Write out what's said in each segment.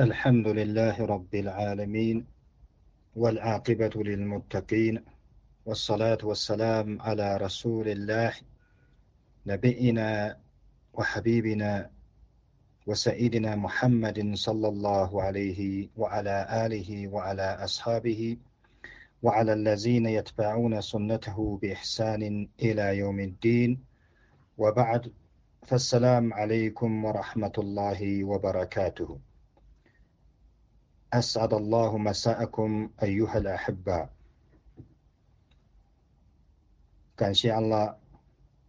الحمد لله رب العالمين والعاقبة للمتقين والصلاة والسلام على رسول الله نبينا وحبيبنا وسيدنا محمد صلى الله عليه وعلى آله وعلى أصحابه وعلى الذين يتبعون سنته بإحسان إلى يوم الدين. وبعد فالسلام عليكم ورحمة الله وبركاته. أسعد الله مساءكم أيها الأحبة 感谢安拉，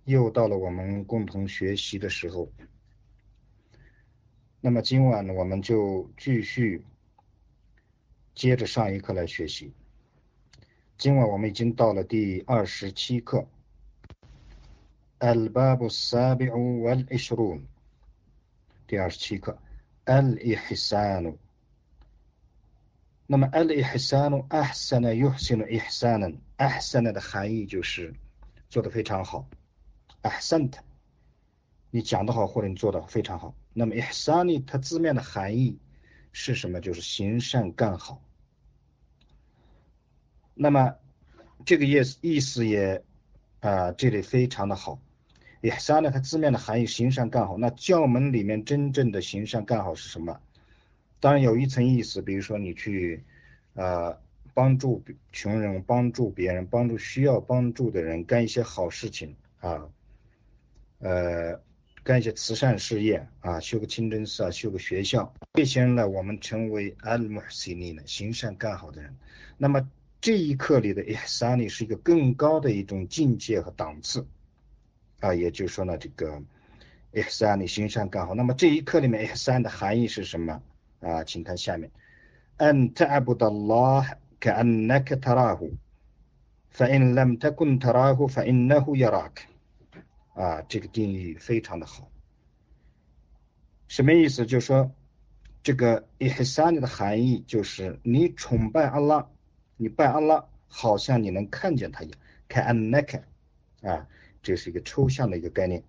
又到了我们共同学习的时候。那么今晚我们就继续接着上一课来学习。今晚我们已经到了第二十七课。الباب السابع والعشرون 第二十七课 الإحسان 那么 l e hissanu ahssana yhusana ihssanan ahssana 的含义就是做的非常好 ahssant 你讲的好或者你做的非常好。那么 ihssani 它字面的含义是什么？就是行善干好。那么这个意意思也啊这里非常的好 ihssana 它字面的含义行善干好。那教门里面真正的行善干好是什么？当然有一层意思，比如说你去。呃帮助穷人、帮助别人、帮助需要帮助的人，干一些好事情啊，呃干一些慈善事业啊，修个清真寺啊，修个学校，这些人呢，我们称为 al muhsinin 呢，行善干好的人。那么这一课里的 ihsan 呢，是一个更高的一种境界和档次。啊，也就是说呢，这个 ihsan 你行善干好。那么这一课里面 ihsan 的含义是什么？啊，请看下面，an ta'bud Allah ka'annaka tarahu, fa in lam takun tarahu fa innahu yarak。啊，这个定义非常的好。什么意思？就是说，这个 ihsan 的含义就是你崇拜安拉，你拜安拉，好像你能看见他一样，ka'annaka，啊。这是一个抽象的一个概念，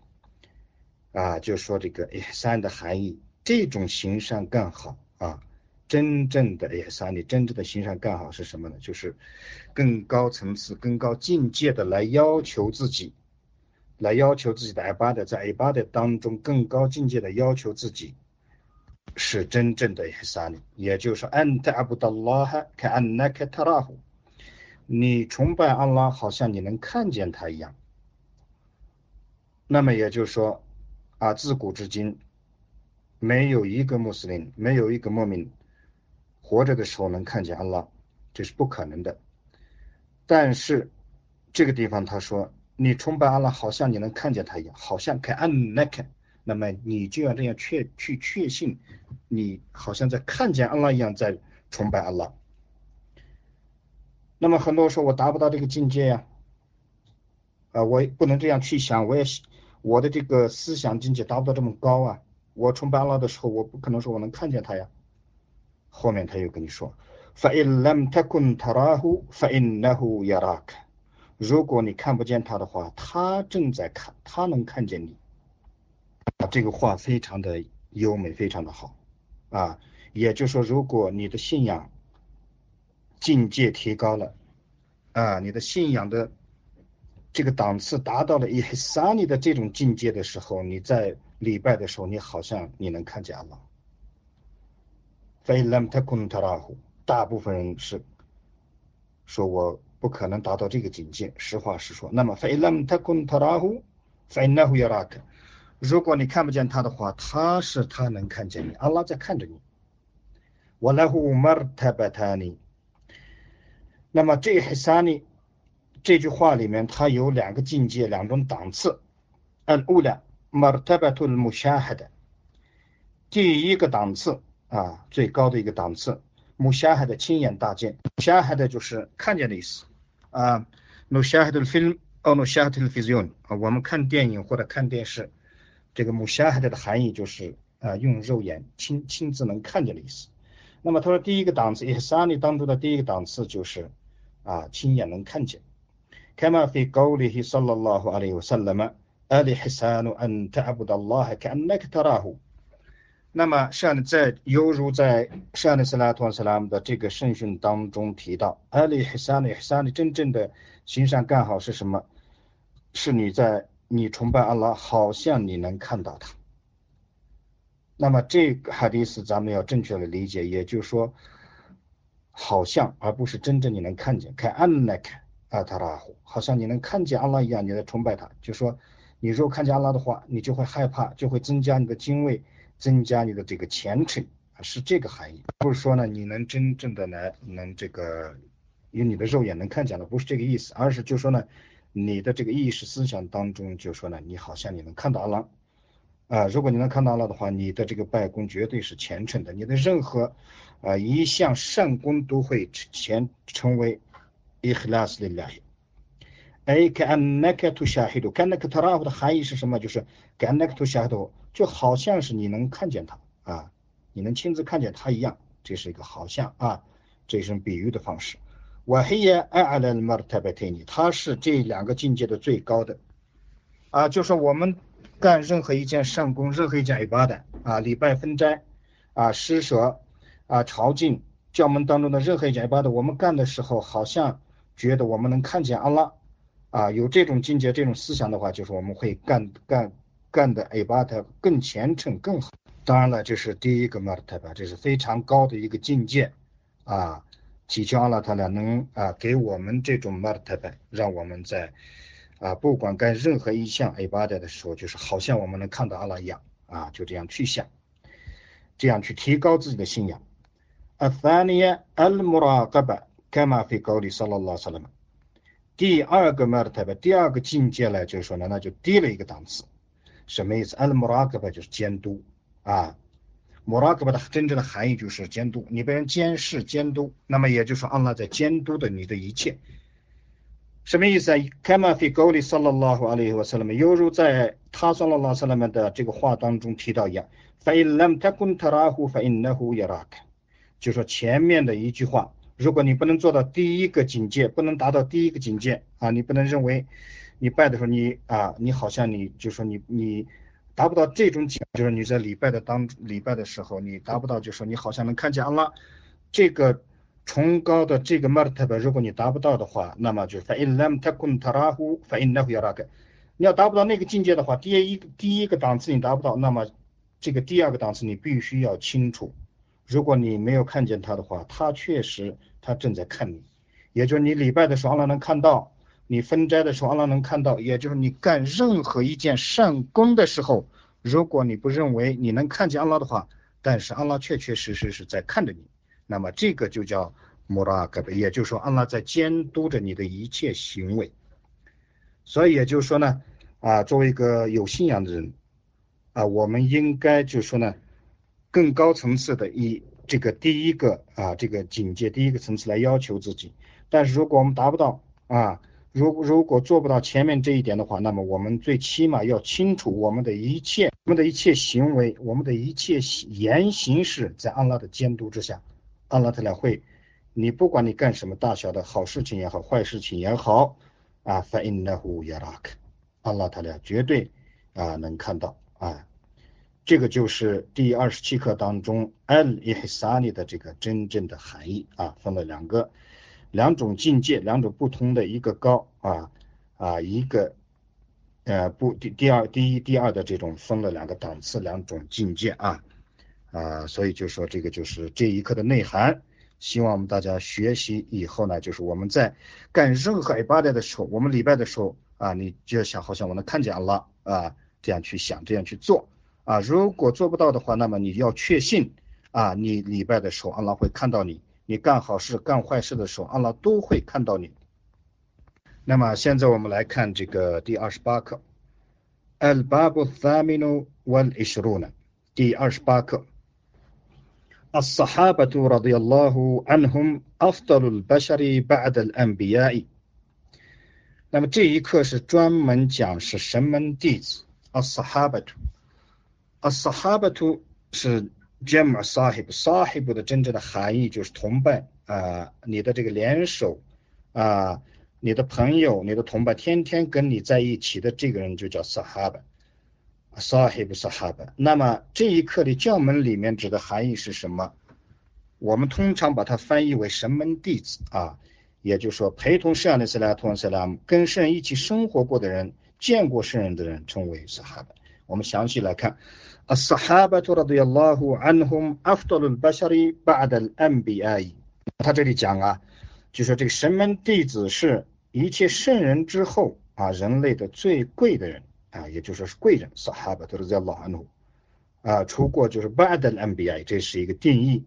啊，就说这个 ihsan 的含义，这种行善干好啊，真正的 ihsan，你真正的行善干好是什么呢？就是更高层次、更高境界的来要求自己，来要求自己的 ibadah，在 ibadah 当中更高境界的要求自己，是真正的。也就是说，anta abudallah ka'annaka tarahu，你崇拜安拉，好像你能看见他一样。那么也就是说，啊，自古至今，没有一个穆斯林，没有一个莫民，活着的时候能看见安拉，这是不可能的。但是这个地方他说，你崇拜安拉，好像你能看见他一样，好像看安那看，那么你就要这样确去确信，你好像在看见安拉一样在崇拜安拉。那么很多人说我达不到这个境界呀，啊，我也不能这样去想，我也。我的这个思想境界达不到这么高啊！我崇拜阿拉的时候，我不可能说我能看见他呀。后面他又跟你说：“فَإِلَّا مَتَكُونَ تَرَاهُ فَإِنَّهُ يَرَكَ” 如果你看不见他的话，他正在看，他能看见你。啊，这个话非常的优美，非常的好啊。也就是说，如果你的信仰境界提高了啊，你的信仰的这个档次达到了伊哈 尼的这种境界的时候，你在礼拜的时候，你好像你能看见了。姆特昆特拉胡，大部分人是说我不可能达到这个境界。实话实说，那么非拉姆特昆特拉胡，非那胡亚拉克，如果你看不见他的话，他是他能看见你，阿拉在看着你。我来胡马尔特巴塔尼，那么这伊萨尼。这句话里面，它有两个境界，两种档次。按乌拉马尔特巴图穆沙哈的，第一个档次啊，最高的一个档次，穆沙哈的亲眼大见，沙哈的就是看见的意思啊。穆沙哈的 film，哦，穆沙哈的 vision 啊，我们看电影或者看电视，这个穆沙哈的的含义就是啊，用肉眼亲亲自能看见的意思。那么他说，第一个档次，伊萨尼当中的第一个档次就是啊，亲眼能看见。كما في قوله صلى الله عليه وسلم الإحسان أن تعبد الله كأنك تراه 那么像在犹如在上的斯拉托斯拉姆的这个圣训当中提到，阿里哈萨里哈萨里真正的行善干好是什么？是你在你崇拜阿拉，好像你能看到他。那么这个哈迪斯咱们要正确的理解，也就是说，好像而不是真正你能看见，看安那看阿塔拉胡，好像你能看见阿拉一样，你在崇拜他。就说你如果看见阿拉的话，你就会害怕，就会增加你的敬畏。增加你的这个虔诚啊，是这个含义，不是说呢你能真正的来能这个用你的肉眼能看见了，不是这个意思，而是就说呢你的这个意识思想当中就说呢你好像你能看到阿拉啊，如果你能看到了的话，你的这个拜功绝对是虔诚的，你的任何啊一项善功都会前成为 ikhlas lillahi。哎，看那个图下黑度，看那个特拉夫的含义是什么？就是看那个图下黑度。就好像是你能看见他啊，你能亲自看见他一样，这是一个好像啊，这是比喻的方式。我黑夜爱阿兰马特贝特尼，他是这两个境界的最高的啊，就是我们干任何一件善功，任何一件一巴的啊，礼拜分斋啊，施舍啊，朝觐教门当中的任何一件一巴的，我们干的时候，好像觉得我们能看见阿拉啊，有这种境界、这种思想的话，就是我们会干干。干的 A 巴特更虔诚更好，当然了，这是第一个马特巴，这是非常高的一个境界啊！祈求阿拉塔拉能啊给我们这种马特巴，让我们在啊不管干任何一项 A 巴特的时候，就是好像我们能看到阿拉一样啊，就这样去想，这样去提高自己的信仰。阿萨尼亚阿尔穆拉格巴盖马菲高里萨拉拉萨拉玛，第二个马特巴，第二个境界呢，就是说呢，那就低了一个档次。什么意思？al muraqaba 就是监督啊，muraqaba 的真正的含义就是监督，你被人监视监督，那么也就是说，安拉在监督的你的一切。什么意思啊？kama fi qawli sallallahu alayhi wa sallam，犹如在他 sallallahu sallam 的这个话当中提到一样，fa in lam takun tarahu fa innahu yarak，就说前面的一句话，如果你不能做到第一个境界，不能达到第一个境界啊，你不能认为。你拜的时候，你啊，你好像你就说你你达不到这种境，就是你在礼拜的当礼拜的时候，你达不到，就说你好像能看见安拉这个崇高的这个 m a 特 t 如果你达不到的话，那么就 fa in lam t a k u n tarahu fa in lahu yarak。你要达不到那个境界的话，第一第一个档次你达不到，那么这个第二个档次你必须要清楚。如果你没有看见他的话，他确实他正在看你，也就是你礼拜的时候，阿拉能看到，你分斋的时候，阿拉能看到，也就是你干任何一件善功的时候，如果你不认为你能看见阿拉的话，但是阿拉确确实实是在看着你，那么这个就叫穆拉格贝，也就是说阿拉在监督着你的一切行为。所以也就是说呢，啊，作为一个有信仰的人，啊，我们应该就是说呢，更高层次的以这个第一个啊这个警戒第一个层次来要求自己，但是如果我们达不到啊。如如果做不到前面这一点的话，那么我们最起码要清楚我们的一切，我们的一切行为，我们的一切言行是在安拉的监督之下。安拉他俩会，你不管你干什么大小的好事情也好，坏事情也好，啊，فإنه يراك，安拉他俩绝对啊能看到啊。这个就是第二十七课当中 al ihsani 的这个真正的含义啊，分了两个。 两种境界，两种不同的一个高啊啊一个呃不第第二第一第二的这种分了两个档次，两种境界啊啊，所以就说这个就是这一课的内涵。希望我们大家学习以后呢，就是我们在干任何 ibadah 的时候，我们礼拜的时候啊，你就要想好像我能看见了啊，这样去想，这样去做啊。如果做不到的话，那么你要确信啊，你礼拜的时候，阿拉会看到你。你干好事、干坏事的时候，阿拉都会看到你。那么现在我们来看这个第二十八课，Al-Babu Thaminu Wal-Ishruna，第二十八课。الصحابة رضي الله عنهم أفضل البشر بعد الأنبياء。那么这一课是专门讲是神门弟子，As-Sahabatu，As-Sahabatu 是。 Jam Sahib，Sahib 的真正的含义就是同伴啊，你的这个联手啊，你的朋友，你的同伴，天天跟你在一起的这个人就叫 Sahab。萨黑不萨哈巴。那么这一课的教门里面指的含义是什么？我们通常把它翻译为神门弟子啊，也就是说陪同圣人斯拉图斯拉姆跟圣人一起生活过的人，见过圣人的人称为 Sahab。我们详细来看。الصحابة رضي الله عنهم أفضل البشر بعد الأنبياء。他这里讲啊，就说这个神门弟子是一切圣人之后啊，人类的最贵的人啊，也就是贵人。صحابة رضي الله عنهم。啊，出过就是 بعد الأنبياء，这是一个定义。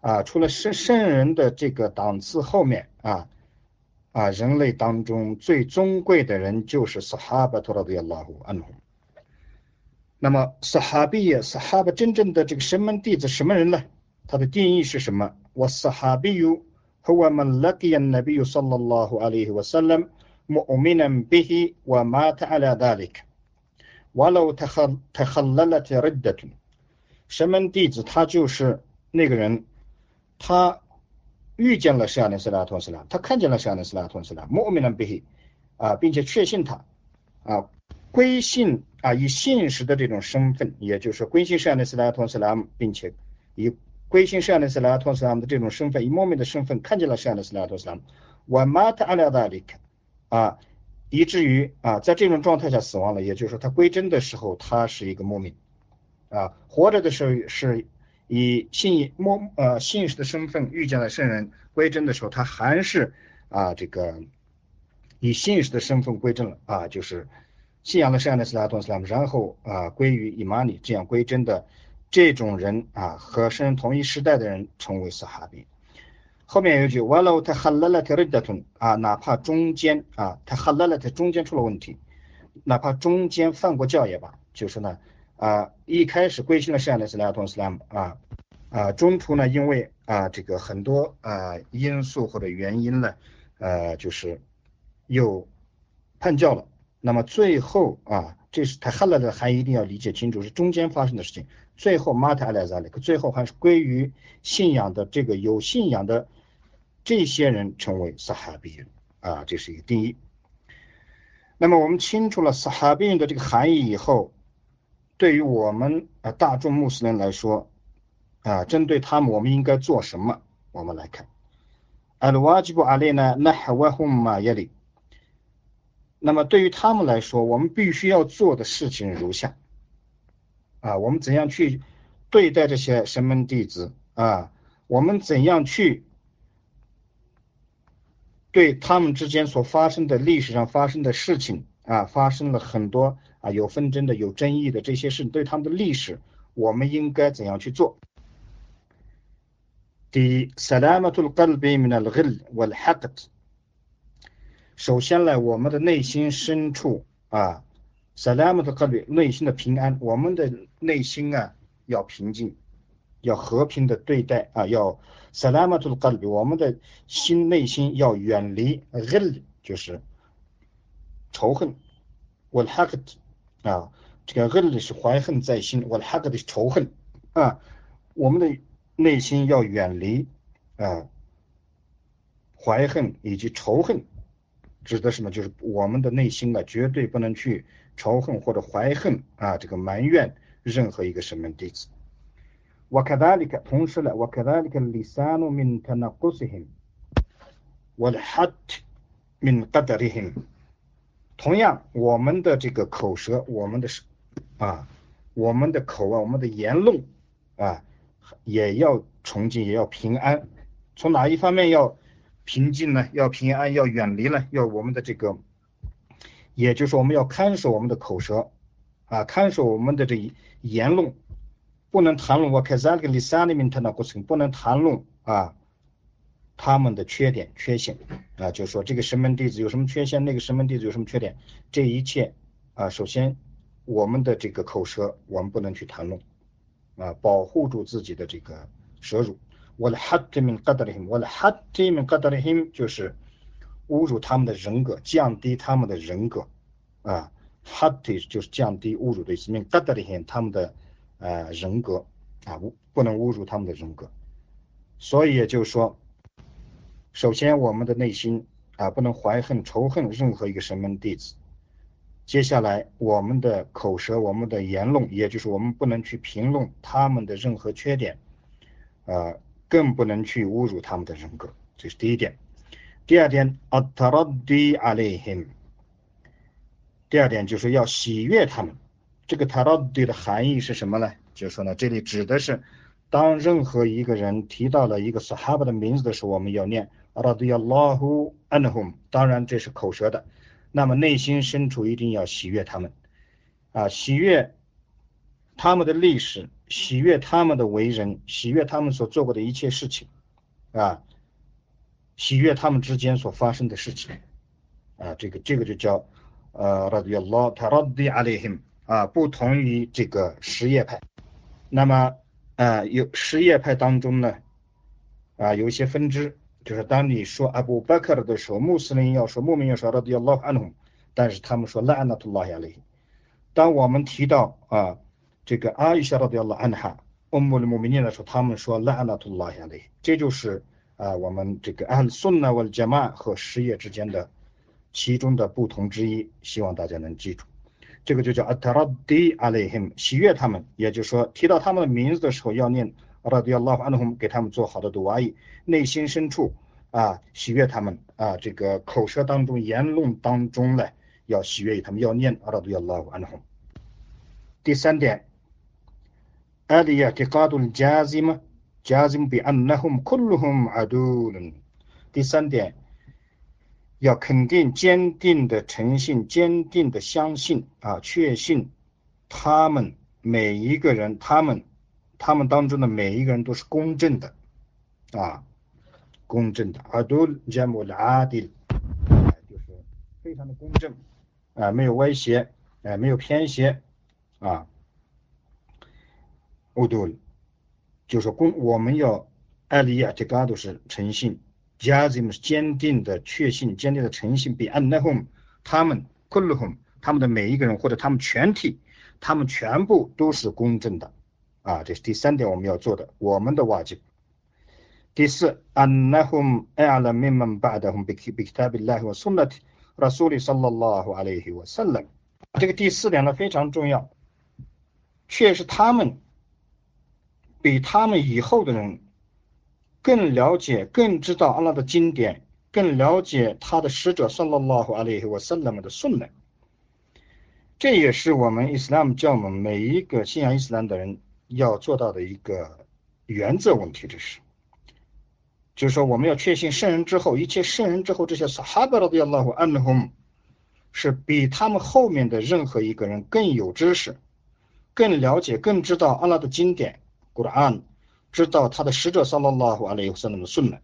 啊，除了圣圣人的这个档次后面啊。啊，人类当中最尊贵的人就是 Sahaba t u r a d i。那么 Sahabi Sahaba 真正的这个神门弟子什么人呢？他的定义是什么？我 Sahabi هو من لقي النبي صلى الله عليه وسلم مؤمنا به ومات على ذلك ولو تخللت ردة 神门弟子他就是那个人，他遇见了沙利斯拉托斯拉，他看见了沙利斯拉托斯拉，穆米兰比啊，并且确信他啊， 归信啊，以信实的这种身份，也就是说归信沙利斯拉托斯拉姆，并且以归信圣安斯拉托斯拉姆的这种身份，以莫名的身份看见了圣安斯拉托斯拉姆，我马特阿拉达里克啊，以至于啊，在这种状态下死亡了。也就是说，他归真的时候，他是一个莫名啊，活着的时候是以信莫呃信实的身份遇见了圣人，归真的时候，他还是啊这个以信实的身份归真了啊，就是信仰了圣安斯拉托斯拉姆，然后啊归于伊玛尼，这样归真的。这种人啊，和圣人同一时代的人称为萨哈比。后面有一句，瓦拉他哈拉拉特瑞德顿啊，哪怕中间啊，他哈拉拉他中间出了问题，哪怕中间犯过教也罢，就是呢啊，一开始归信了圣安的斯拉托斯拉姆啊啊，中途呢因为啊这个很多啊因素或者原因呢，呃就是又叛教了，那么最后啊，这是他哈拉的，还一定要理解清楚，是中间发生的事情。最后，马塔莱扎里克，最后还是归于信仰的这个有信仰的这些人成为萨哈比人啊，这是一个定义。那么我们清楚了萨哈比人的这个含义以后，对于我们啊大众穆斯林来说啊，针对他们我们应该做什么？我们来看，阿鲁瓦吉布阿列呢，那。么对于他们来说，我们必须要做的事情如下。啊，我们怎样去对待这些神门弟子啊？我们怎样去对他们之间所发生的历史上发生的事情啊？发生了很多啊有纷争的、有争议的这些事，对他们的历史，我们应该怎样去做？第一，salamatul qalbi min al-ghil wal-haqd。首先呢，我们的内心深处啊。萨拉姆的格里内心的平安，我们的内心啊要平静，要和平的对待啊，要萨拉姆的格里，我们的心内心要远离 ghil 就是仇恨，wal haqd 啊，这个 ghil 是怀恨在心，wal haqd 是仇恨啊，我们的内心要远离啊怀恨以及仇恨，指的什么？就是我们的内心啊，绝对不能去。仇恨或者怀恨啊，这个埋怨任何一个神门弟子。我卡达里克，同时呢，我卡达里克里萨努 min tanaqusihim，我的 hat min qadarihim。同样，我们的这个口舌，我们的啊，我们的口啊，我们的言论啊，也要崇敬，也要平安。从哪一方面要平静呢？要平安，要远离呢？要我们的这个。也就是，我们要看守我们的口舌，啊，看守我们的这一言论，不能谈论我开始那个里三里面谈到过程，不能谈论啊他们的缺点、缺陷，啊，就说这个神门弟子有什么缺陷，那个神门弟子有什么缺点，这一切啊，首先我们的这个口舌，我们不能去谈论，啊，保护住自己的这个舌乳。我的 hat min qadarihim，我的 hat min qadarihim 就是。侮辱他们的人格，降低他们的人格，啊，hati 就是降低、侮辱的意思。命 gadarihin 他们的呃人格啊，不能侮辱他们的人格。所以也就是说，首先我们的内心啊，不能怀恨、仇恨任何一个神门弟子。接下来我们的口舌，我们的言论，也就是我们不能去评论他们的任何缺点，呃，更不能去侮辱他们的人格，这是第一点。第二点，ataradi alehim。第二点就是要喜悦他们。这个 taradi 的含义是什么呢？就是说呢，这里指的是，当任何一个人提到了一个 sahaba 的名字的时候，我们要念 radiyallahu anhum。当然这是口舌的。那么内心深处一定要喜悦他们，啊，喜悦他们的历史，喜悦他们的为人，喜悦他们所做过的一切事情，啊，喜悦他们之间所发生的事情，啊，这个这个就叫呃，radiyallahu taraddi alayhim，啊，不同于这个什叶派，那么啊，有什叶派当中呢，啊，有一些分支。就是当你说阿布巴克的时候，穆斯林要说穆民要说拉迪亚拉安红，但是他们说拉安纳图拉亚雷。当我们提到啊这个阿伊夏拉迪亚拉安哈，欧姆的穆民念的时候，他们说拉安纳图拉亚雷。这就是啊我们这个安孙纳瓦加玛和什叶之间的其中的不同之一，希望大家能记住。这个就叫阿塔拉迪阿雷 him，喜悦他们，也就是说提到他们的名字的时候要念。阿迪亚拉安红给他们做好的读阿伊，内心深处啊喜悦他们啊，这个口舌当中言论当中呢要喜悦他们，要念阿迪亚拉安红。第三点，阿迪亚提卡杜加兹嘛，加兹比安纳红库鲁红阿杜伦。第三点，要肯定坚定的诚信，坚定的相信啊，确信他们每一个人他们。他们当中的每一个人都是公正的，啊，公正的，阿杜加姆拉迪，就是非常的公正，啊，没有歪斜，啊，没有偏斜，啊，乌杜，就是说公，我们要艾利亚这嘎都是诚信，加兹姆是坚定的确信，坚定的诚信，比安奈洪他们库鲁洪他们的每一个人或者他们全体，他们全部都是公正的。啊，这是第三点我们要做的，我们的瓦吉。第四，annahum a'lam mimman ba'dahum bi kitabillahi wa sunnati rasuli sallallahu alayhi wa sallam。这个第四点呢非常重要，却是他们比他们以后的人更了解、更知道阿拉的经典，更了解他的使者 sallallahu alayhi wa sallam 的顺呢。这也是我们伊斯兰教我们每一个信仰伊斯兰的人。要做到的一个原则问题，这是，就是说我们要确信圣人之后，一切圣人之后，这些萨哈巴拉的亚拉和安努姆，是比他们后面的任何一个人更有知识、更了解、更知道阿拉的经典古兰，a n 知道他的使者萨拉拉和阿里和那么顺的。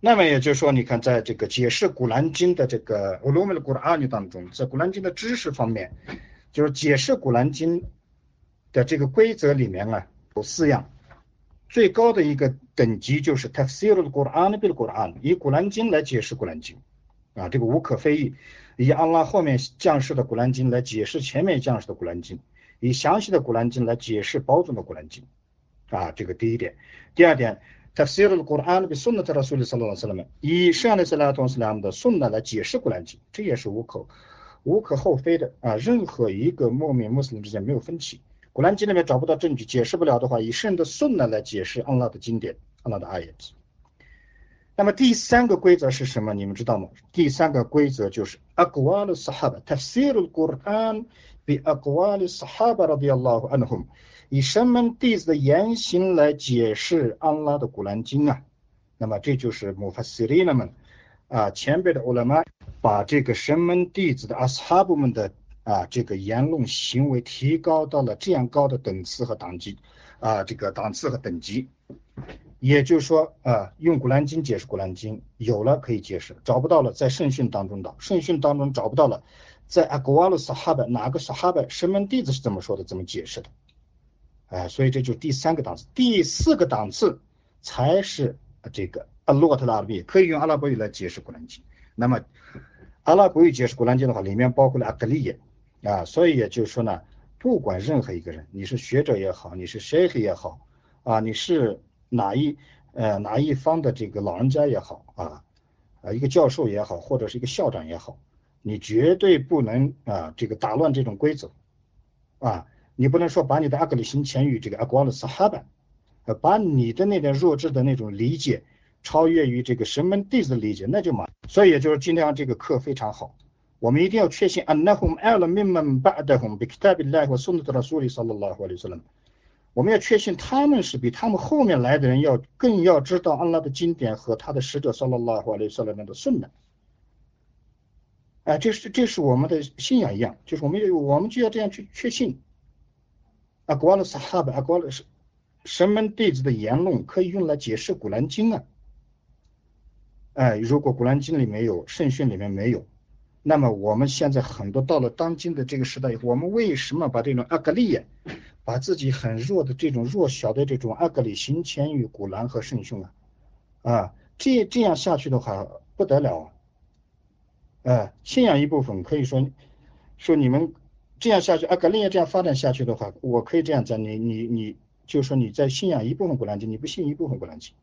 那么也就是说，你看，在这个解释古兰经的这个乌鲁米的古兰经当中，在古兰经的知识方面，就是解释古兰经。的这个规则里面啊，有四样，最高的一个等级就是 tafsir al-Quran bil-Quran，以古兰经来解释古兰经，啊，这个无可非议，以阿拉后面降世的古兰经来解释前面降世的古兰经，以详细的古兰经来解释包中的古兰经，啊，这个第一点。第二点，tafsir al-Quran bi-Sunnah Rasul sallallahu alaihi wasallam，以圣安的斯拉同斯拉姆的 Sunnah 来解释古兰经，这也是无可无可厚非的啊，任何一个穆民穆斯林之间没有分歧。古兰经里面找不到证据，解释不了的话，以圣的顺呢来解释安拉的经典，安拉的阿耶子。那么第三个规则是什么？你们知道吗？第三个规则就是阿古瓦的萨哈巴，tafsir al-Quran 阿古瓦的萨哈巴 radiyallahu anhum，以神门弟子的言行来解释安拉的古兰经啊。那么这就是穆法西里那们啊前辈的乌拉曼把这个神门弟子的阿斯哈布们的。啊，这个言论行为提高到了这样高的等次和等级，啊，这个档次和等级，也就是说，啊，用古兰经解释古兰经，有了可以解释，找不到了，在圣训当中的圣训当中找不到了，在阿古瓦鲁萨哈巴哪个萨哈巴神门弟子是怎么说的，怎么解释的，哎，所以这就第三个档次，第四个档次才是这个阿洛特拉比，可以用阿拉伯语来解释古兰经。那么阿拉伯语解释古兰经的话，里面包括了阿格利耶。啊，所以也就是说呢，不管任何一个人，你是学者也好，你是谁也好，啊，你是哪一呃哪一方的这个老人家也好，啊，啊一个教授也好，或者是一个校长也好，你绝对不能啊这个打乱这种规则啊，你不能说把你的阿格里行前与这个阿瓜的萨哈巴，呃，把你的那点弱智的那种理解超越于这个神门弟子的理解，那就嘛，所以也就是今天这个课非常好。我们一定要确信，anhum al mimman ba'dhum bi kitabillahi wa sunnati rasuli sallallahu alaihi wasallam。我们要确信他们是比他们后面来的人要更要知道安拉的经典和他的使者 sallallahu alaihi wasallam 的啊。这是这是我们的信仰一样，就是我们要我们就要这样去确信。啊，古兰的萨哈巴，啊，古兰是神门弟子的言论可以用来解释古兰经啊。哎，如果古兰经里没有，圣训里面没有。那么我们现在很多到了当今的这个时代以后，我们为什么把这种阿格利，把自己很弱的这种弱小的这种阿格里行前于古兰和圣训啊？啊，这这样下去的话不得了啊！呃，信仰一部分可以说说你们这样下去，阿格利这样发展下去的话，我可以这样讲，你你你就说你在信仰一部分古兰经，你不信一部分古兰经，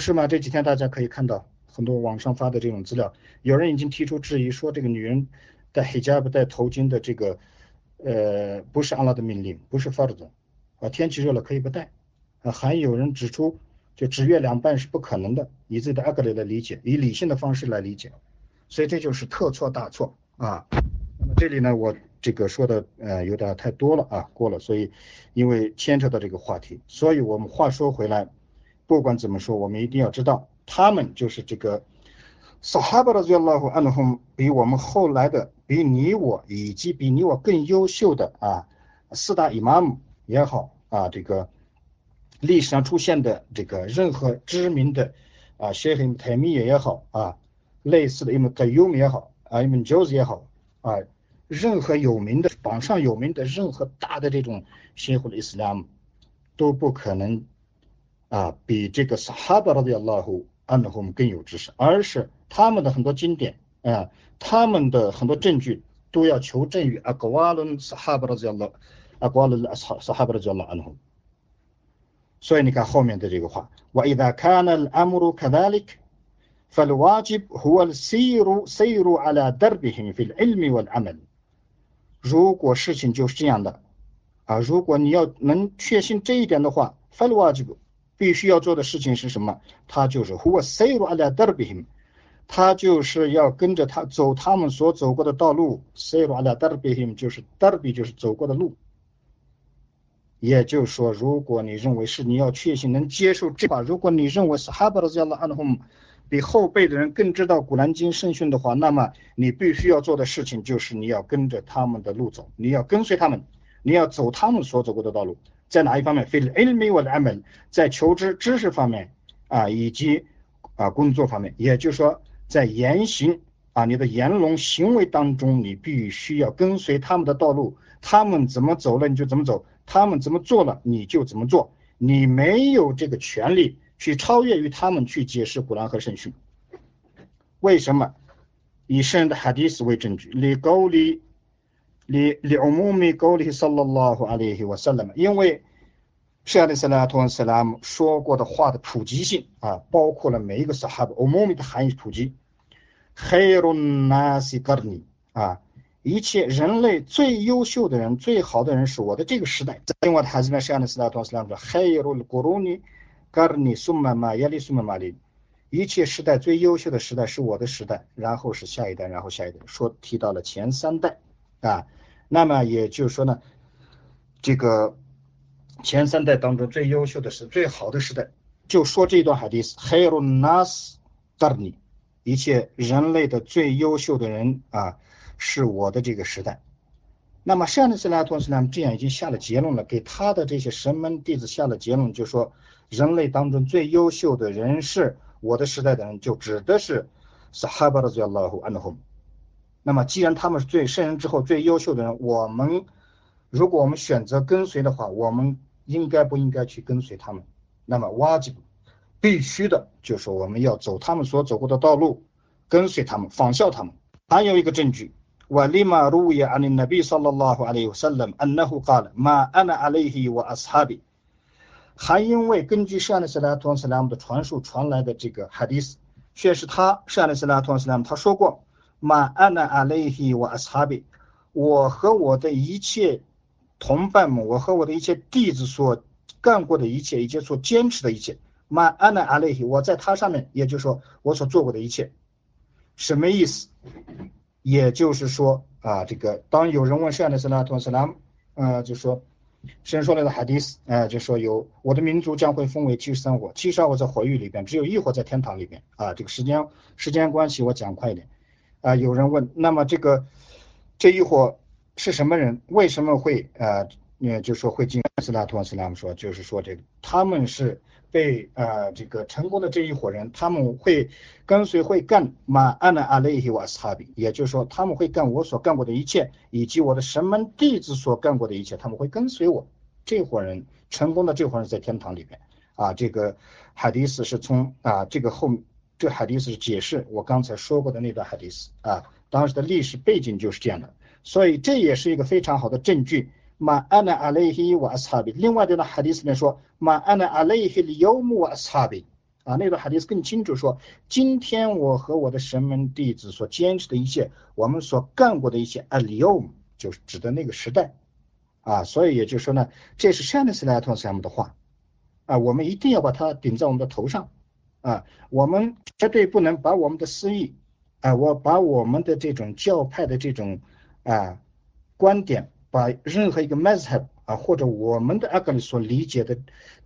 是吗？这几天大家可以看到。很多网上发的这种资料，有人已经提出质疑，说这个女人戴 hijab 戴头巾的这个呃不是阿拉的命令，不是 fard 啊，天气热了可以不戴啊，还有人指出就只月两半是不可能的，以自己的阿格里来理解，以理性的方式来理解，所以这就是特错大错啊。那么这里呢，我这个说的呃有点太多了啊，过了，所以因为牵扯到这个话题，所以我们话说回来，不管怎么说，我们一定要知道。他们就是这个萨哈巴的这老虎安哼，比我们后来的，比你我以及比你我更优秀的啊四大伊玛目也好啊，这个历史上出现的这个任何知名的啊谢赫泰米也好啊，类似的伊姆泰尤米也好啊伊姆乔斯也好啊，任何有名的榜上有名的任何大的这种新呼的伊斯兰姆都不可能啊比这个萨哈巴的老虎。安德姆更有知识，而是他们的很多经典啊，他们的很多证据都要求证于阿格瓦伦萨哈巴的这样阿格瓦伦萨萨哈巴的这样安德所以你看后面的这个话，وإذا كان الأمر كذلك فالواجب هو السير سير على دربهم في العلم والعمل。如果事情就是这样的啊，如果你要能确信这一点的话，فالواجب 必须要做的事情是什么？他就是 who say to Allah darbihim，他就是要跟着他走他们所走过的道路。say to Allah darbihim 就是 darbi 就是走过的路。也就是说，如果你认为是你要确信能接受这话，如果你认为 Sahaba 的这样的 anhum 比后辈的人更知道古兰经圣训的话，那么你必须要做的事情就是你要跟着他们的路走，你要跟随他们，你要走他们所走过的道路。在哪一方面？非 ilmi wal amal，在求知知识方面啊，以及啊工作方面，也就是说，在言行啊，你的言论行为当中，你必须要跟随他们的道路，他们怎么走了你就怎么走，他们怎么做了你就怎么做，你没有这个权利去超越于他们去解释古兰和圣训。为什么？以圣人的 hadith 为证据，里高里。里里乌姆米高里萨拉拉胡阿里希瓦萨拉，因为圣安的萨拉图安萨拉姆说过的话的普及性啊，包括了每一个萨哈布乌姆米的含义普及。黑隆纳西格尼啊，一切人类最优秀的人、最好的人是我的这个时代。在我的孩子们，圣安的萨拉图安萨拉姆说：黑隆古鲁尼苏玛玛耶利苏玛玛里，一切时代最优秀的时代是我的时代，然后是下一代，然后下一代，说提到了前三代。啊，那么也就是说呢，这个前三代当中最优秀的是最好的时代，就说这段海迪斯，Heru Nas Darni，一切人类的最优秀的人啊，是我的这个时代。那么上的斯拉托斯呢，这样已经下了结论了，给他的这些神门弟子下了结论，就说人类当中最优秀的人是我的时代的人，就指的是 Sahaba 的 Allahu Anhum。那么，既然他们是最圣人之后最优秀的人，我们如果我们选择跟随的话，我们应该不应该去跟随他们？那么，挖掘必须的，就是我们要走他们所走过的道路，跟随他们，仿效他们。还有一个证据，我立马入也安利那比萨拉拉胡阿里萨勒姆安那胡卡勒马安那阿里希我阿斯哈比，还因为根据圣安斯拉托斯拉姆的传述传来的这个哈迪斯，却是他圣安斯拉托斯拉姆他说过。马安娜阿雷希我阿斯哈比，我和我的一切同伴们，我和我的一切弟子所干过的一切，以及所坚持的一切，马安娜阿雷希，我在他上面，也就是说我所做过的一切，什么意思？也就是说啊，这个当有人问圣安斯拉托斯拉姆，呃，就说。先说那个海迪斯，呃，就说有我的民族将会分为七十三伙，七十二伙在火狱里边，只有一伙在天堂里边。啊，这个时间时间关系，我讲快一点。啊，有人问，那么这个这一伙是什么人？为什么会呃，也，就说会进斯拉图斯拉姆说，就是说这个他们是被呃这个成功的这一伙人，他们会跟随会干马安娜阿雷希瓦斯哈比，也就是说他们会干我所干过的一切，以及我的神门弟子所干过的一切，他们会跟随我。这伙人成功的这伙人在天堂里边啊，这个海迪斯是从啊这个后这海迪斯是解释我刚才说过的那段海迪斯啊，当时的历史背景就是这样的，所以这也是一个非常好的证据。马安娜阿雷希瓦斯哈比，另外这段哈迪斯呢说马安娜阿雷希里尤姆瓦斯哈比啊，那段哈迪斯更清楚说，今天我和我的神门弟子所坚持的一切，我们所干过的一切，阿里尤姆就是指的那个时代。啊，所以也就是说呢，这是山的斯莱托斯姆的话，啊，我们一定要把它顶在我们的头上，啊，我们绝对不能把我们的私意，啊，我把我们的这种教派的这种啊观点，把任何一个 method 啊，或者我们的阿格里所理解的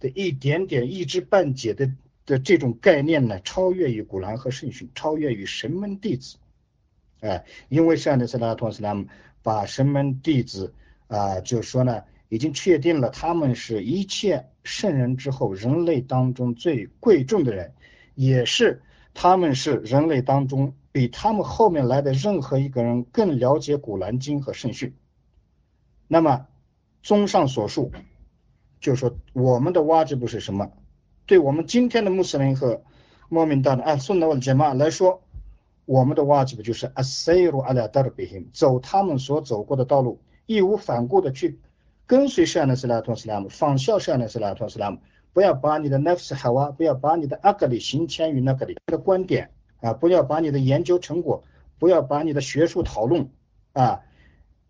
的一点点一知半解的的这种概念呢，超越于古兰和圣训，超越于神门弟子，哎，因为山的斯拉托斯拉姆把神门弟子。啊，就是说呢，已经确定了他们是一切圣人之后人类当中最贵重的人，也是他们是人类当中比他们后面来的任何一个人更了解古兰经和圣训。那么，综上所述，就是说我们的挖掘部是什么？对我们今天的穆斯林和莫名大的啊，送到我的杰玛来说，我们的挖掘部就是阿塞鲁阿拉达尔比辛，走他们所走过的道路。义无反顾的去跟随圣安斯拉托斯拉姆，仿效圣安斯拉托斯拉姆，不要把你的 nafs 海娃，不要把你的阿格里行迁于那个里的观点啊，不要把你的研究成果，不要把你的学术讨论啊，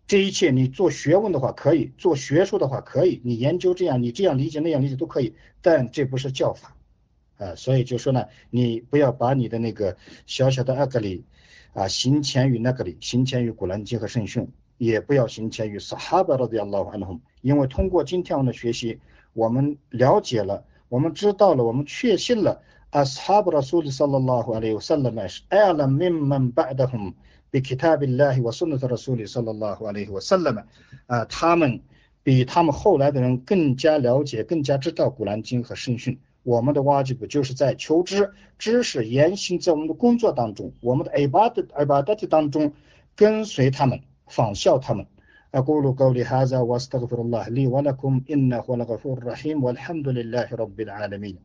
这一切你做学问的话可以，做学术的话可以，你研究这样，你这样理解那样理解都可以，但这不是教法啊，所以就说呢，你不要把你的那个小小的阿格里啊行前于那个里，行前于古兰经和圣训。也不要行前于撒哈巴的这样老汉的因为通过今天我们的学习，我们了解了，我们知道了，我们确信了，阿斯哈巴的苏里萨拉拉胡阿里乌萨拉麦是艾拉明们拜的哼，比其他比拉希我孙子的苏里萨拉拉胡阿里乌萨拉麦，啊，他们比他们后来的人更加了解，更加知道古兰经和圣训。我们的挖掘不就是在求知知识言行，在我们的工作当中，我们的艾巴的艾巴达的当中跟随他们。仿效他们。أقول قولي هذا وأستغفر الله لي ولكم إنه هو الغفور الرحيم والحمد لله رب العالمين